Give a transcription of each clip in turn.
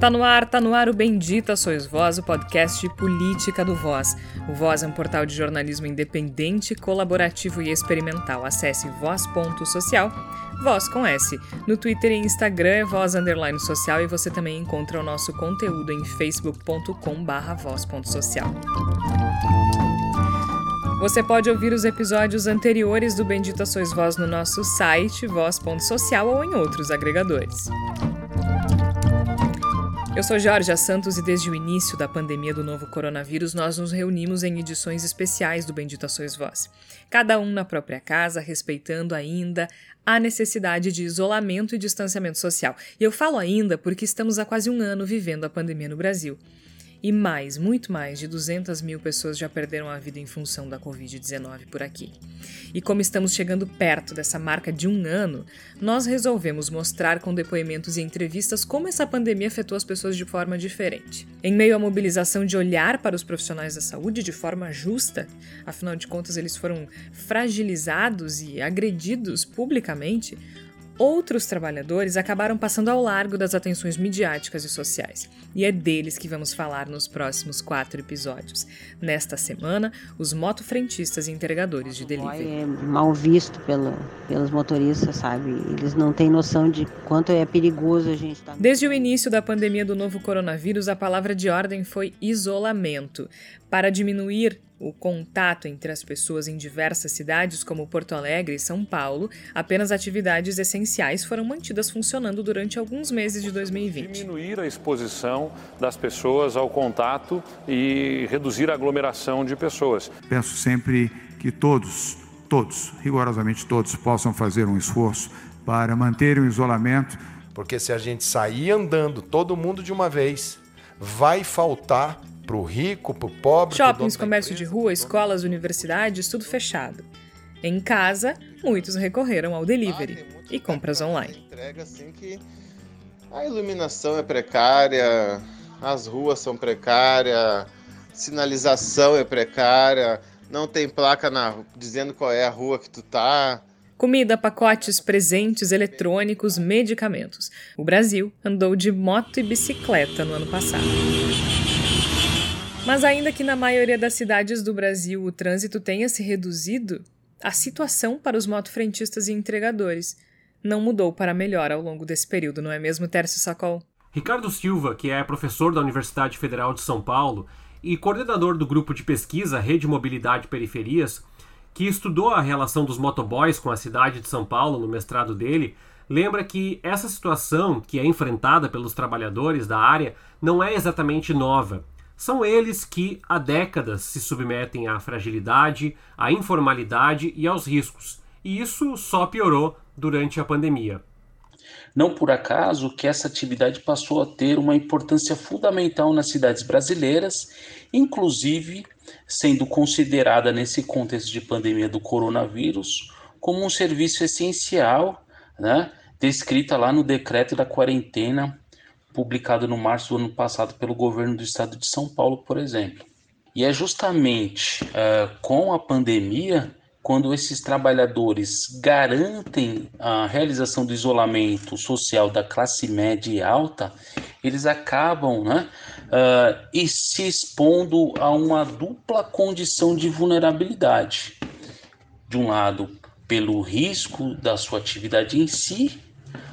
Tá no ar, tá no ar o Bendita Sois Voz, o podcast de política do Voz. O Voz é um portal de jornalismo independente, colaborativo e experimental. Acesse voz.social, voz com S. No Twitter e Instagram é voz underline social e você também encontra o nosso conteúdo em facebook.com barra voz.social. Você pode ouvir os episódios anteriores do Bendita Sois Voz no nosso site, voz.social ou em outros agregadores. Eu sou Jorge Santos e desde o início da pandemia do novo coronavírus nós nos reunimos em edições especiais do Bendita Sois Voz. Cada um na própria casa, respeitando ainda a necessidade de isolamento e distanciamento social. E eu falo ainda porque estamos há quase um ano vivendo a pandemia no Brasil. E mais, muito mais de 200 mil pessoas já perderam a vida em função da Covid-19 por aqui. E como estamos chegando perto dessa marca de um ano, nós resolvemos mostrar com depoimentos e entrevistas como essa pandemia afetou as pessoas de forma diferente. Em meio à mobilização de olhar para os profissionais da saúde de forma justa, afinal de contas eles foram fragilizados e agredidos publicamente, outros trabalhadores acabaram passando ao largo das atenções midiáticas e sociais. E é deles que vamos falar nos próximos quatro episódios. Nesta semana, os motofrentistas e entregadores de delivery. É mal visto pela, pelos motoristas, sabe? Eles não têm noção de quanto é perigoso a gente estar. Tá... Desde o início da pandemia do novo coronavírus, a palavra de ordem foi isolamento. Para diminuir o contato entre as pessoas em diversas cidades como Porto Alegre e São Paulo, apenas atividades essenciais foram mantidas funcionando durante alguns meses de 2020. Diminuir a exposição das pessoas ao contato e reduzir a aglomeração de pessoas. Peço sempre que todos, todos, rigorosamente todos, possam fazer um esforço para manter o isolamento. Porque se a gente sair andando todo mundo de uma vez, vai faltar para o rico, para o pobre. Shoppings, comércio de rua, escolas, universidades, tudo fechado. Em casa, muitos recorreram ao delivery ah, e compras online. Entrega assim que a iluminação é precária, as ruas são precárias, sinalização é precária, não tem placa na, dizendo qual é a rua que tu tá. Comida, pacotes, presentes, eletrônicos, medicamentos. O Brasil andou de moto e bicicleta no ano passado. Mas, ainda que na maioria das cidades do Brasil o trânsito tenha se reduzido, a situação para os motofrentistas e entregadores não mudou para melhor ao longo desse período, não é mesmo, Tércio Sacol? Ricardo Silva, que é professor da Universidade Federal de São Paulo e coordenador do grupo de pesquisa Rede Mobilidade Periferias, que estudou a relação dos motoboys com a cidade de São Paulo no mestrado dele, lembra que essa situação que é enfrentada pelos trabalhadores da área não é exatamente nova. São eles que há décadas se submetem à fragilidade, à informalidade e aos riscos. E isso só piorou durante a pandemia. Não por acaso que essa atividade passou a ter uma importância fundamental nas cidades brasileiras, inclusive sendo considerada nesse contexto de pandemia do coronavírus como um serviço essencial, né, descrita lá no decreto da quarentena publicado no março do ano passado pelo governo do estado de São Paulo, por exemplo. E é justamente uh, com a pandemia quando esses trabalhadores garantem a realização do isolamento social da classe média e alta, eles acabam né, uh, e se expondo a uma dupla condição de vulnerabilidade. De um lado, pelo risco da sua atividade em si,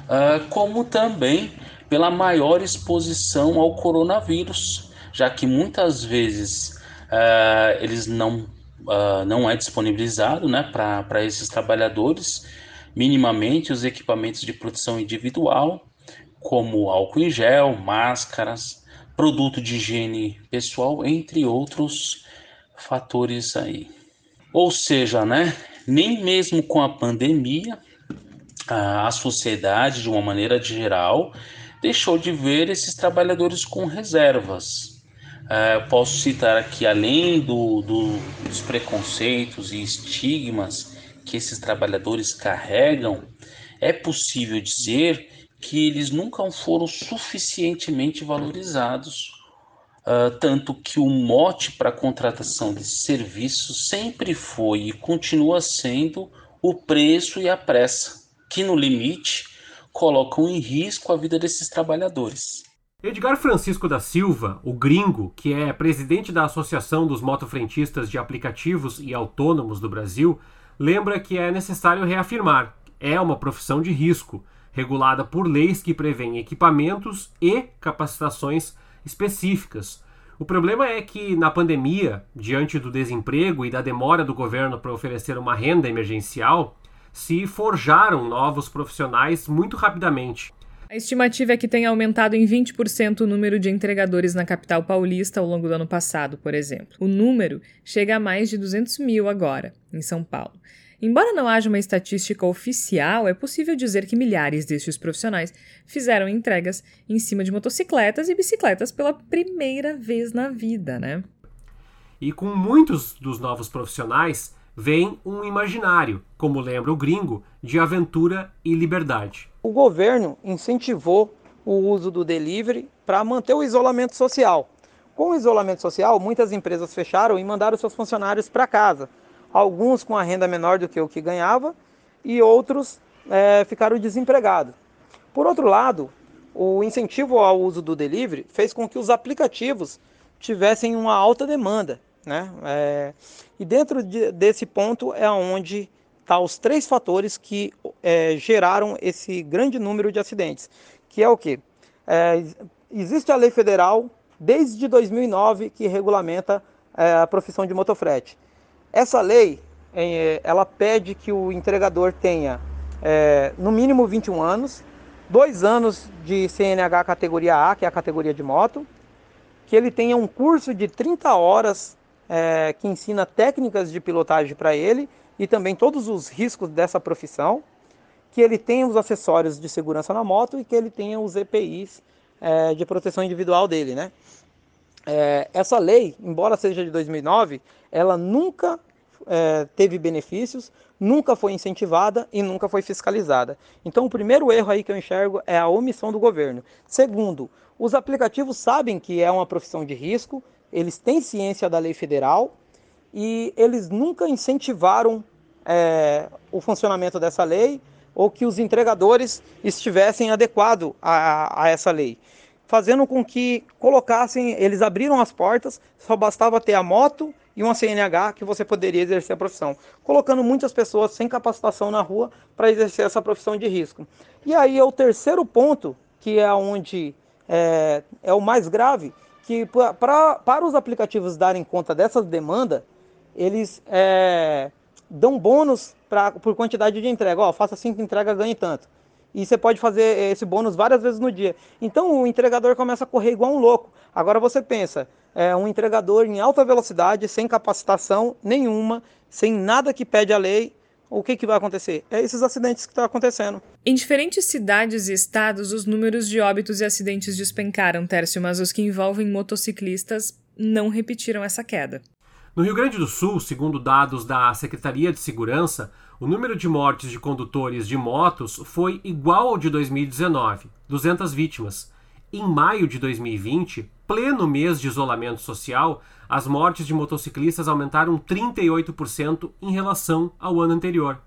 uh, como também pela maior exposição ao coronavírus, já que muitas vezes uh, eles não, uh, não é disponibilizado né, para esses trabalhadores minimamente os equipamentos de proteção individual, como álcool em gel, máscaras, produto de higiene pessoal, entre outros fatores aí. Ou seja, né, nem mesmo com a pandemia, a sociedade, de uma maneira geral, deixou de ver esses trabalhadores com reservas. É, posso citar aqui, além do, do, dos preconceitos e estigmas que esses trabalhadores carregam, é possível dizer que eles nunca foram suficientemente valorizados Uh, tanto que o mote para a contratação de serviços sempre foi e continua sendo o preço e a pressa, que no limite colocam em risco a vida desses trabalhadores. Edgar Francisco da Silva, o gringo, que é presidente da Associação dos Motofrentistas de Aplicativos e Autônomos do Brasil, lembra que é necessário reafirmar: é uma profissão de risco, regulada por leis que prevêem equipamentos e capacitações específicas. O problema é que, na pandemia, diante do desemprego e da demora do governo para oferecer uma renda emergencial, se forjaram novos profissionais muito rapidamente. A estimativa é que tenha aumentado em 20% o número de entregadores na capital paulista ao longo do ano passado, por exemplo. O número chega a mais de 200 mil agora, em São Paulo. Embora não haja uma estatística oficial, é possível dizer que milhares destes profissionais fizeram entregas em cima de motocicletas e bicicletas pela primeira vez na vida, né? E com muitos dos novos profissionais vem um imaginário, como lembra o gringo, de aventura e liberdade. O governo incentivou o uso do delivery para manter o isolamento social. Com o isolamento social, muitas empresas fecharam e mandaram seus funcionários para casa alguns com a renda menor do que o que ganhava e outros é, ficaram desempregados. Por outro lado, o incentivo ao uso do delivery fez com que os aplicativos tivessem uma alta demanda. Né? É, e dentro de, desse ponto é onde tá os três fatores que é, geraram esse grande número de acidentes, que é o que? É, existe a lei federal desde 2009 que regulamenta é, a profissão de motofrete. Essa lei, é, ela pede que o entregador tenha é, no mínimo 21 anos, dois anos de CNH categoria A, que é a categoria de moto, que ele tenha um curso de 30 horas é, que ensina técnicas de pilotagem para ele e também todos os riscos dessa profissão, que ele tenha os acessórios de segurança na moto e que ele tenha os EPIs é, de proteção individual dele, né? É, essa lei, embora seja de 2009, ela nunca é, teve benefícios, nunca foi incentivada e nunca foi fiscalizada. Então, o primeiro erro aí que eu enxergo é a omissão do governo. Segundo, os aplicativos sabem que é uma profissão de risco, eles têm ciência da lei federal e eles nunca incentivaram é, o funcionamento dessa lei ou que os entregadores estivessem adequados a, a essa lei fazendo com que colocassem, eles abriram as portas, só bastava ter a moto e uma CNH que você poderia exercer a profissão, colocando muitas pessoas sem capacitação na rua para exercer essa profissão de risco. E aí é o terceiro ponto, que é onde é, é o mais grave, que pra, para os aplicativos darem conta dessa demanda, eles é, dão bônus pra, por quantidade de entrega. Ó, faça cinco entregas, ganhe tanto e você pode fazer esse bônus várias vezes no dia. Então o entregador começa a correr igual um louco. Agora você pensa, é um entregador em alta velocidade, sem capacitação nenhuma, sem nada que pede a lei, o que, que vai acontecer? É esses acidentes que estão tá acontecendo. Em diferentes cidades e estados, os números de óbitos e acidentes despencaram, Tércio, mas os que envolvem motociclistas não repetiram essa queda. No Rio Grande do Sul, segundo dados da Secretaria de Segurança, o número de mortes de condutores de motos foi igual ao de 2019, 200 vítimas. Em maio de 2020, pleno mês de isolamento social, as mortes de motociclistas aumentaram 38% em relação ao ano anterior.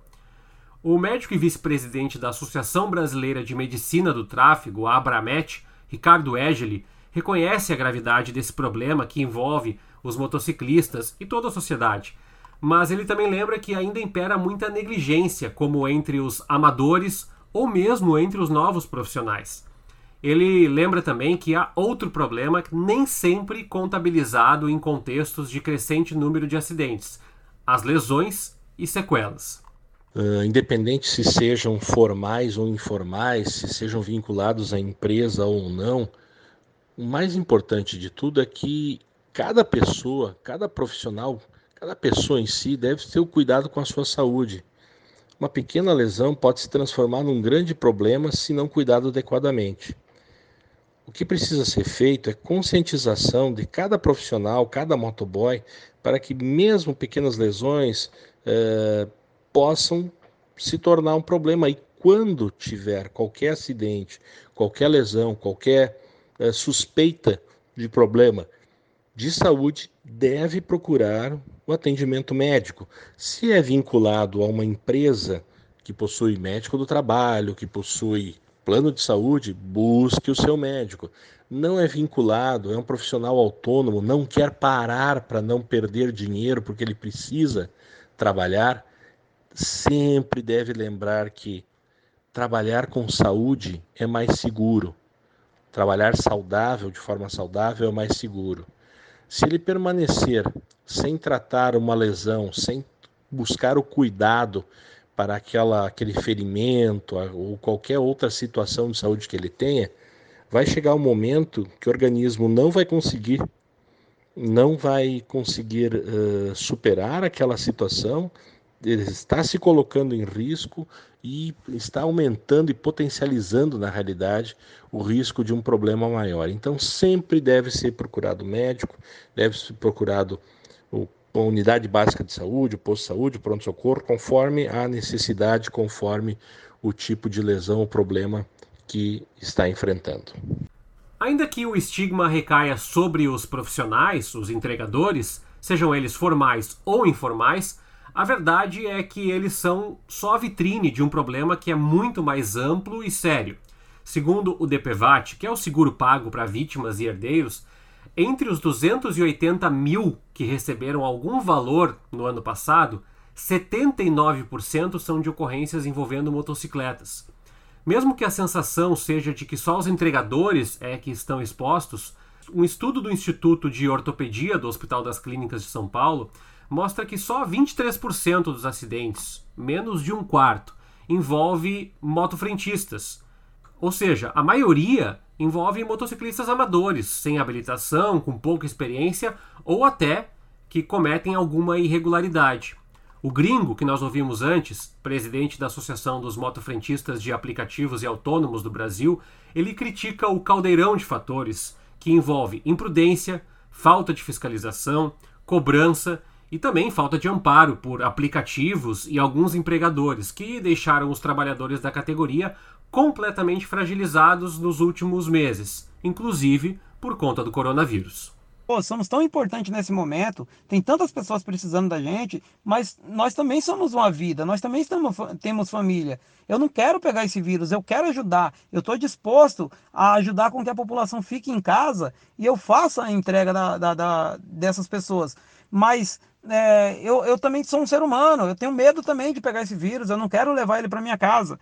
O médico e vice-presidente da Associação Brasileira de Medicina do Tráfego, a Abramet, Ricardo Egeli, reconhece a gravidade desse problema que envolve os motociclistas e toda a sociedade mas ele também lembra que ainda impera muita negligência, como entre os amadores ou mesmo entre os novos profissionais. Ele lembra também que há outro problema nem sempre contabilizado em contextos de crescente número de acidentes: as lesões e sequelas. Uh, independente se sejam formais ou informais, se sejam vinculados à empresa ou não, o mais importante de tudo é que cada pessoa, cada profissional Cada pessoa em si deve ter o cuidado com a sua saúde. Uma pequena lesão pode se transformar num grande problema se não cuidado adequadamente. O que precisa ser feito é conscientização de cada profissional, cada motoboy, para que mesmo pequenas lesões eh, possam se tornar um problema. E quando tiver qualquer acidente, qualquer lesão, qualquer eh, suspeita de problema, de saúde deve procurar o atendimento médico. Se é vinculado a uma empresa que possui médico do trabalho, que possui plano de saúde, busque o seu médico. Não é vinculado, é um profissional autônomo, não quer parar para não perder dinheiro porque ele precisa trabalhar, sempre deve lembrar que trabalhar com saúde é mais seguro. Trabalhar saudável, de forma saudável, é mais seguro. Se ele permanecer sem tratar uma lesão, sem buscar o cuidado para aquela, aquele ferimento ou qualquer outra situação de saúde que ele tenha, vai chegar um momento que o organismo não vai conseguir, não vai conseguir uh, superar aquela situação, ele está se colocando em risco e está aumentando e potencializando, na realidade, o risco de um problema maior. Então, sempre deve ser procurado médico, deve ser procurado o, a unidade básica de saúde, posto de saúde, pronto-socorro, conforme a necessidade, conforme o tipo de lesão ou problema que está enfrentando. Ainda que o estigma recaia sobre os profissionais, os entregadores, sejam eles formais ou informais, a verdade é que eles são só a vitrine de um problema que é muito mais amplo e sério. Segundo o DPVAT, que é o seguro pago para vítimas e herdeiros, entre os 280 mil que receberam algum valor no ano passado, 79% são de ocorrências envolvendo motocicletas. Mesmo que a sensação seja de que só os entregadores é que estão expostos, um estudo do Instituto de Ortopedia do Hospital das Clínicas de São Paulo mostra que só 23% dos acidentes, menos de um quarto, envolve motofrentistas. Ou seja, a maioria envolve motociclistas amadores, sem habilitação, com pouca experiência ou até que cometem alguma irregularidade. O gringo, que nós ouvimos antes, presidente da Associação dos Motofrentistas de Aplicativos e Autônomos do Brasil, ele critica o caldeirão de fatores que envolve imprudência, falta de fiscalização, cobrança e também falta de amparo por aplicativos e alguns empregadores que deixaram os trabalhadores da categoria completamente fragilizados nos últimos meses, inclusive por conta do coronavírus. Pô, somos tão importantes nesse momento, tem tantas pessoas precisando da gente, mas nós também somos uma vida, nós também estamos, temos família. Eu não quero pegar esse vírus, eu quero ajudar, eu estou disposto a ajudar com que a população fique em casa e eu faça a entrega da, da, da dessas pessoas. Mas é, eu, eu também sou um ser humano, eu tenho medo também de pegar esse vírus, eu não quero levar ele para minha casa.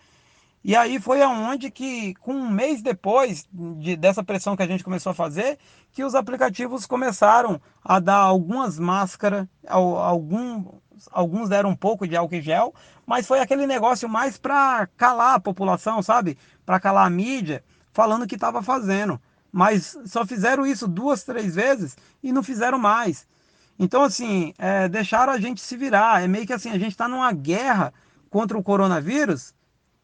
E aí foi aonde que, com um mês depois de, dessa pressão que a gente começou a fazer, que os aplicativos começaram a dar algumas máscaras, algum, alguns deram um pouco de álcool gel, mas foi aquele negócio mais para calar a população, sabe? Para calar a mídia, falando que estava fazendo. Mas só fizeram isso duas, três vezes e não fizeram mais. Então, assim, é, deixaram a gente se virar. É meio que assim, a gente está numa guerra contra o coronavírus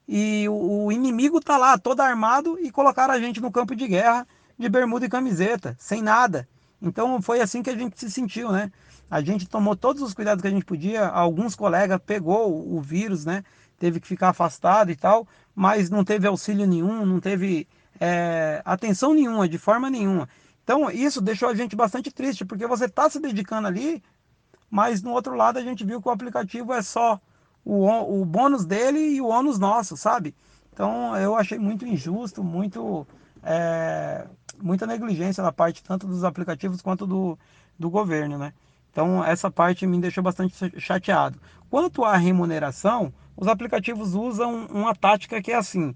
e o, o inimigo está lá, todo armado, e colocaram a gente no campo de guerra de bermuda e camiseta, sem nada. Então foi assim que a gente se sentiu, né? A gente tomou todos os cuidados que a gente podia. Alguns colegas pegou o, o vírus, né? Teve que ficar afastado e tal, mas não teve auxílio nenhum, não teve é, atenção nenhuma, de forma nenhuma. Então, isso deixou a gente bastante triste, porque você está se dedicando ali, mas no outro lado a gente viu que o aplicativo é só o, o bônus dele e o ônus nosso, sabe? Então, eu achei muito injusto, muito é, muita negligência da parte tanto dos aplicativos quanto do, do governo, né? Então, essa parte me deixou bastante chateado. Quanto à remuneração, os aplicativos usam uma tática que é assim: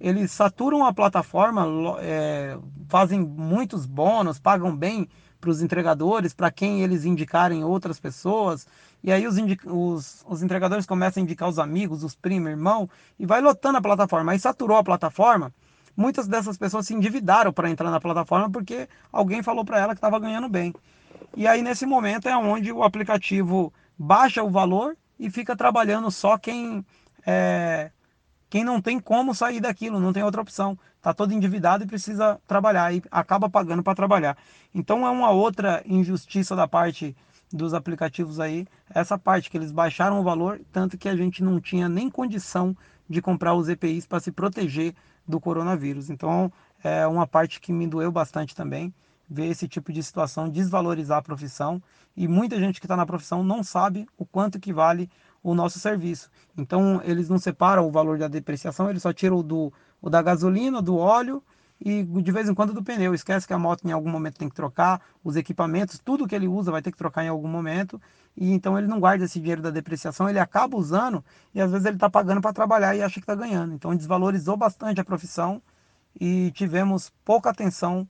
eles saturam a plataforma, é, fazem muitos bônus, pagam bem para os entregadores, para quem eles indicarem outras pessoas. E aí os, os, os, entregadores começam a indicar os amigos, os primos, irmão, e vai lotando a plataforma. Aí saturou a plataforma. Muitas dessas pessoas se endividaram para entrar na plataforma porque alguém falou para ela que estava ganhando bem. E aí nesse momento é onde o aplicativo baixa o valor e fica trabalhando só quem é, quem não tem como sair daquilo, não tem outra opção. Está todo endividado e precisa trabalhar e acaba pagando para trabalhar. Então é uma outra injustiça da parte dos aplicativos aí, essa parte que eles baixaram o valor, tanto que a gente não tinha nem condição de comprar os EPIs para se proteger do coronavírus. Então é uma parte que me doeu bastante também, ver esse tipo de situação desvalorizar a profissão e muita gente que está na profissão não sabe o quanto que vale o nosso serviço. Então eles não separam o valor da depreciação, eles só tiram do, o da gasolina, do óleo e de vez em quando do pneu. Esquece que a moto em algum momento tem que trocar, os equipamentos, tudo que ele usa vai ter que trocar em algum momento. E então ele não guarda esse dinheiro da depreciação, ele acaba usando e às vezes ele está pagando para trabalhar e acha que está ganhando. Então desvalorizou bastante a profissão e tivemos pouca atenção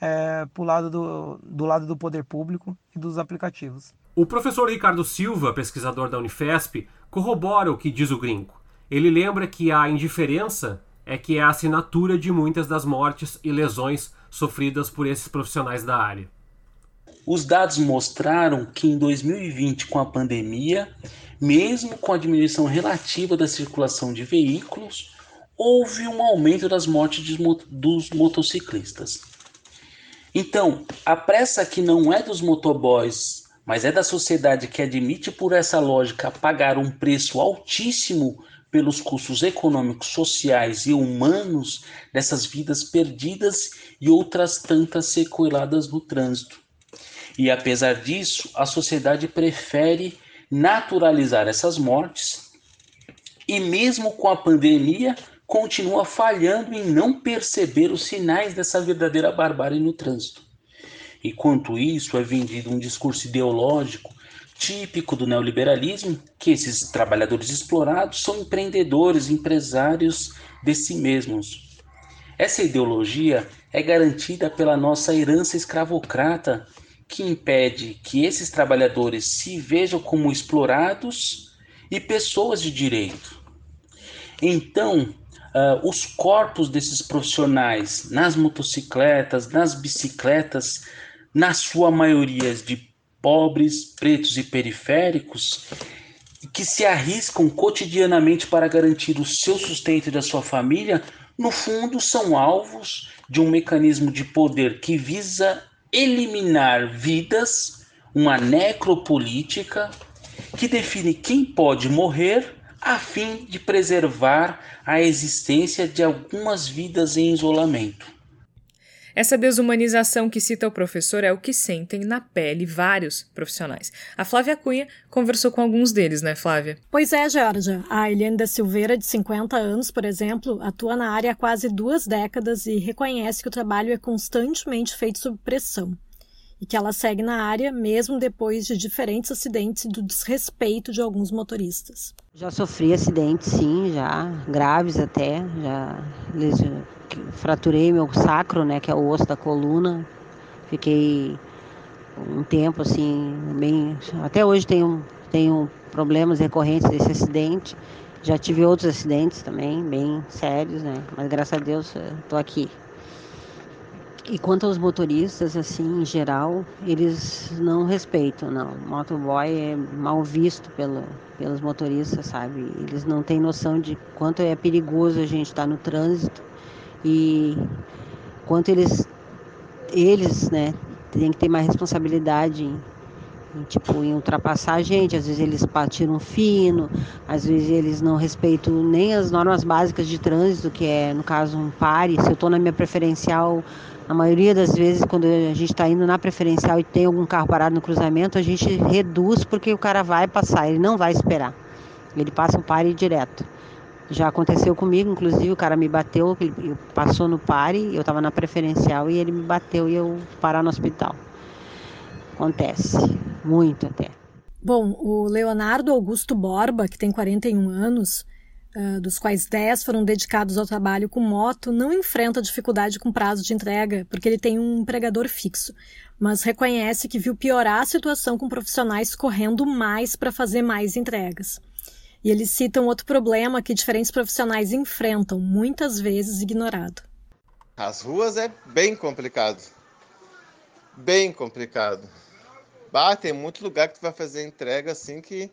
é, pro lado do, do lado do poder público e dos aplicativos. O professor Ricardo Silva, pesquisador da Unifesp, corrobora o que diz o gringo. Ele lembra que a indiferença é que é a assinatura de muitas das mortes e lesões sofridas por esses profissionais da área. Os dados mostraram que em 2020, com a pandemia, mesmo com a diminuição relativa da circulação de veículos, houve um aumento das mortes dos motociclistas. Então, a pressa que não é dos motoboys, mas é da sociedade que admite por essa lógica pagar um preço altíssimo pelos custos econômicos, sociais e humanos dessas vidas perdidas e outras tantas sequeladas no trânsito. E apesar disso, a sociedade prefere naturalizar essas mortes e, mesmo com a pandemia, continua falhando em não perceber os sinais dessa verdadeira barbárie no trânsito. Enquanto isso, é vendido um discurso ideológico típico do neoliberalismo, que esses trabalhadores explorados são empreendedores, empresários de si mesmos. Essa ideologia é garantida pela nossa herança escravocrata, que impede que esses trabalhadores se vejam como explorados e pessoas de direito. Então, uh, os corpos desses profissionais nas motocicletas, nas bicicletas, na sua maioria de pobres, pretos e periféricos que se arriscam cotidianamente para garantir o seu sustento e da sua família, no fundo são alvos de um mecanismo de poder que visa eliminar vidas, uma necropolítica que define quem pode morrer a fim de preservar a existência de algumas vidas em isolamento. Essa desumanização que cita o professor é o que sentem na pele vários profissionais. A Flávia Cunha conversou com alguns deles, né, Flávia? Pois é, Georgia. A Eliane da Silveira, de 50 anos, por exemplo, atua na área há quase duas décadas e reconhece que o trabalho é constantemente feito sob pressão e que ela segue na área mesmo depois de diferentes acidentes e do desrespeito de alguns motoristas. Já sofri acidentes, sim, já graves até, já fraturei meu sacro, né, que é o osso da coluna. Fiquei um tempo assim, bem, até hoje tenho tenho problemas recorrentes desse acidente. Já tive outros acidentes também, bem sérios, né? Mas graças a Deus estou aqui. E quanto aos motoristas, assim, em geral, eles não respeitam, não. O motoboy é mal visto pelo, pelos motoristas, sabe? Eles não têm noção de quanto é perigoso a gente estar tá no trânsito e quanto eles, eles, né, têm que ter mais responsabilidade em, em, tipo, em ultrapassar a gente. Às vezes eles tiram fino, às vezes eles não respeitam nem as normas básicas de trânsito, que é, no caso, um pare. Se eu estou na minha preferencial a maioria das vezes, quando a gente está indo na preferencial e tem algum carro parado no cruzamento, a gente reduz porque o cara vai passar, ele não vai esperar. Ele passa o pare direto. Já aconteceu comigo, inclusive o cara me bateu, passou no pare, eu estava na preferencial e ele me bateu e eu parar no hospital. Acontece, muito até. Bom, o Leonardo Augusto Borba, que tem 41 anos, dos quais 10 foram dedicados ao trabalho com moto, não enfrenta dificuldade com prazo de entrega, porque ele tem um empregador fixo, mas reconhece que viu piorar a situação com profissionais correndo mais para fazer mais entregas. E ele cita um outro problema que diferentes profissionais enfrentam, muitas vezes ignorado. As ruas é bem complicado. Bem complicado. Bah, tem muito lugar que tu vai fazer entrega assim que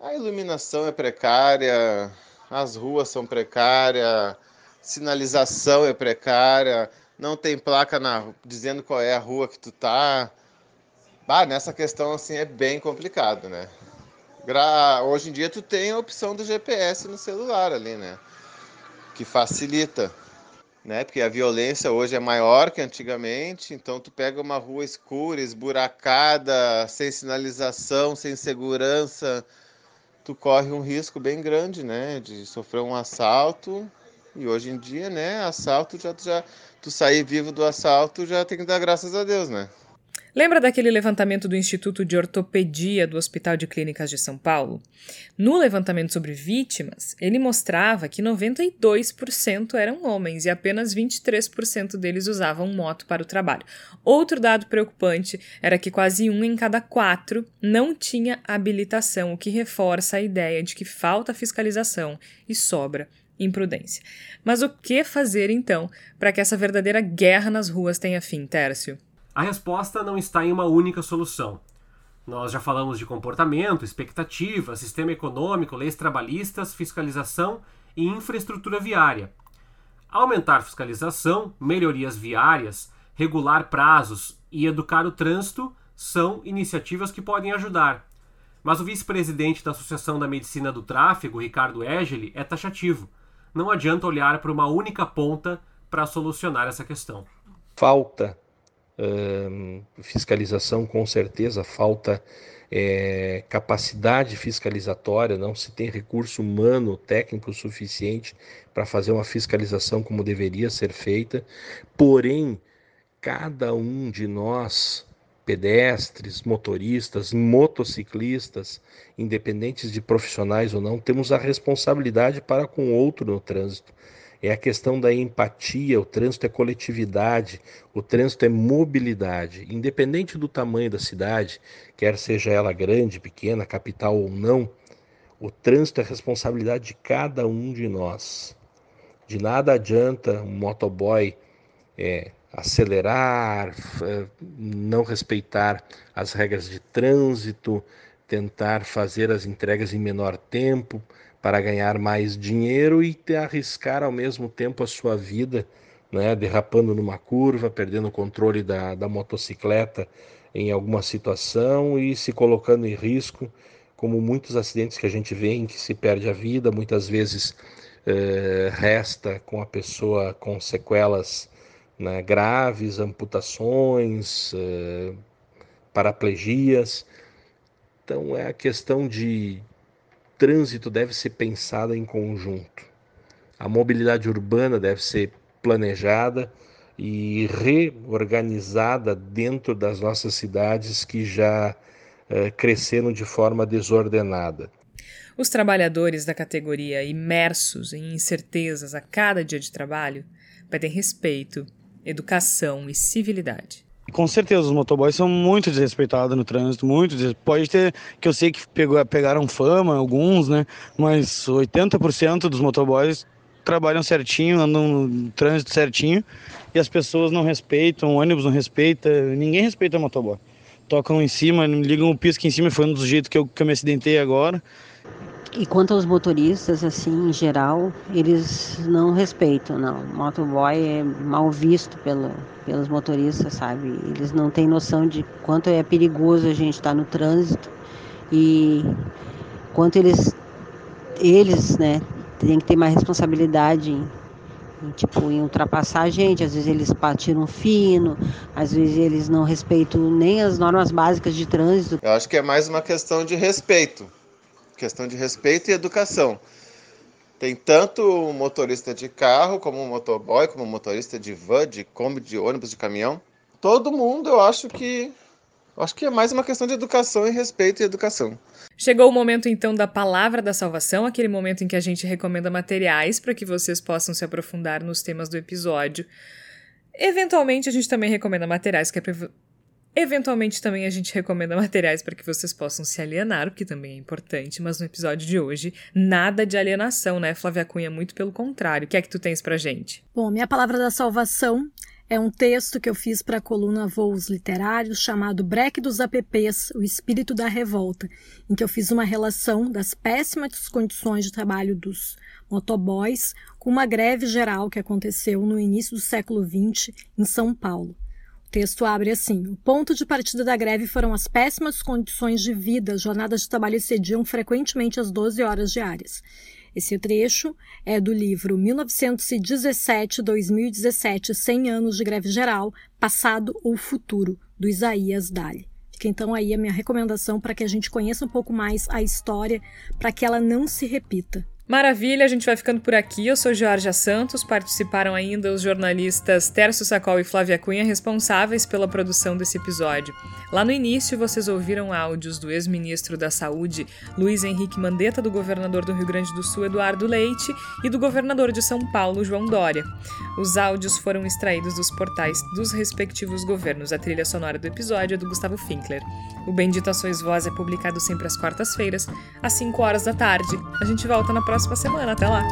a iluminação é precária, as ruas são precárias, sinalização é precária, não tem placa na, dizendo qual é a rua que tu tá. Bah, nessa questão assim é bem complicado, né? Gra Hoje em dia tu tem a opção do GPS no celular ali, né? Que facilita. né? Porque a violência hoje é maior que antigamente, então tu pega uma rua escura, esburacada, sem sinalização, sem segurança, tu corre um risco bem grande, né, de sofrer um assalto. E hoje em dia, né, assalto já já tu sair vivo do assalto já tem que dar graças a Deus, né? Lembra daquele levantamento do Instituto de Ortopedia do Hospital de Clínicas de São Paulo? No levantamento sobre vítimas, ele mostrava que 92% eram homens e apenas 23% deles usavam moto para o trabalho. Outro dado preocupante era que quase um em cada quatro não tinha habilitação, o que reforça a ideia de que falta fiscalização e sobra imprudência. Mas o que fazer então para que essa verdadeira guerra nas ruas tenha fim, Tércio? A resposta não está em uma única solução. Nós já falamos de comportamento, expectativa, sistema econômico, leis trabalhistas, fiscalização e infraestrutura viária. Aumentar fiscalização, melhorias viárias, regular prazos e educar o trânsito são iniciativas que podem ajudar. Mas o vice-presidente da Associação da Medicina do Tráfego, Ricardo Egeli, é taxativo. Não adianta olhar para uma única ponta para solucionar essa questão. Falta fiscalização, com certeza, falta é, capacidade fiscalizatória, não se tem recurso humano, técnico suficiente para fazer uma fiscalização como deveria ser feita. Porém, cada um de nós, pedestres, motoristas, motociclistas, independentes de profissionais ou não, temos a responsabilidade para com o outro no trânsito é a questão da empatia, o trânsito é coletividade, o trânsito é mobilidade. Independente do tamanho da cidade, quer seja ela grande, pequena, capital ou não, o trânsito é responsabilidade de cada um de nós. De nada adianta um motoboy é, acelerar, não respeitar as regras de trânsito, tentar fazer as entregas em menor tempo, para ganhar mais dinheiro e arriscar ao mesmo tempo a sua vida, né, derrapando numa curva, perdendo o controle da, da motocicleta em alguma situação e se colocando em risco, como muitos acidentes que a gente vê em que se perde a vida, muitas vezes eh, resta com a pessoa com sequelas né, graves, amputações, eh, paraplegias. Então é a questão de, trânsito deve ser pensada em conjunto. A mobilidade urbana deve ser planejada e reorganizada dentro das nossas cidades que já eh, cresceram de forma desordenada. Os trabalhadores da categoria imersos em incertezas a cada dia de trabalho pedem respeito, educação e civilidade. Com certeza, os motoboys são muito desrespeitados no trânsito, muito Pode ter, que eu sei que pegou, pegaram fama, alguns, né? Mas 80% dos motoboys trabalham certinho, andam no trânsito certinho e as pessoas não respeitam, o ônibus não respeita, ninguém respeita o motoboy. Tocam em cima, ligam o pisco em cima, foi um dos jeitos que eu, que eu me acidentei agora. E quanto aos motoristas, assim, em geral, eles não respeitam, não. Motoboy é mal visto pelo, pelos motoristas, sabe? Eles não têm noção de quanto é perigoso a gente estar tá no trânsito e quanto eles, eles, né, têm que ter mais responsabilidade em, em, tipo, em ultrapassar a gente. Às vezes eles tiram fino, às vezes eles não respeitam nem as normas básicas de trânsito. Eu acho que é mais uma questão de respeito questão de respeito e educação. Tem tanto o motorista de carro, como o motoboy, como o motorista de van, de kombi, de ônibus, de caminhão. Todo mundo, eu acho que acho que é mais uma questão de educação e respeito e educação. Chegou o momento então da palavra da salvação, aquele momento em que a gente recomenda materiais para que vocês possam se aprofundar nos temas do episódio. Eventualmente a gente também recomenda materiais que é Eventualmente também a gente recomenda materiais para que vocês possam se alienar, o que também é importante, mas no episódio de hoje, nada de alienação, né, Flávia Cunha? Muito pelo contrário. O que é que tu tens pra gente? Bom, minha palavra da salvação é um texto que eu fiz para a coluna Voos Literários chamado Breque dos APPs, o espírito da revolta, em que eu fiz uma relação das péssimas condições de trabalho dos motoboys com uma greve geral que aconteceu no início do século XX em São Paulo. Texto abre assim: O ponto de partida da greve foram as péssimas condições de vida, as jornadas de trabalho excediam frequentemente as 12 horas diárias. Esse trecho é do livro 1917-2017, 100 anos de greve geral, passado ou futuro, do Isaías Dali. Fica então aí a minha recomendação para que a gente conheça um pouco mais a história, para que ela não se repita. Maravilha, a gente vai ficando por aqui. Eu sou Georgia Santos, participaram ainda os jornalistas Tércio Sacol e Flávia Cunha, responsáveis pela produção desse episódio. Lá no início, vocês ouviram áudios do ex-ministro da Saúde, Luiz Henrique Mandetta, do governador do Rio Grande do Sul, Eduardo Leite, e do governador de São Paulo, João Dória. Os áudios foram extraídos dos portais dos respectivos governos. A trilha sonora do episódio é do Gustavo Finkler. O Bendito a Sois Voz é publicado sempre às quartas-feiras, às 5 horas da tarde. A gente volta na próxima semana. Até lá!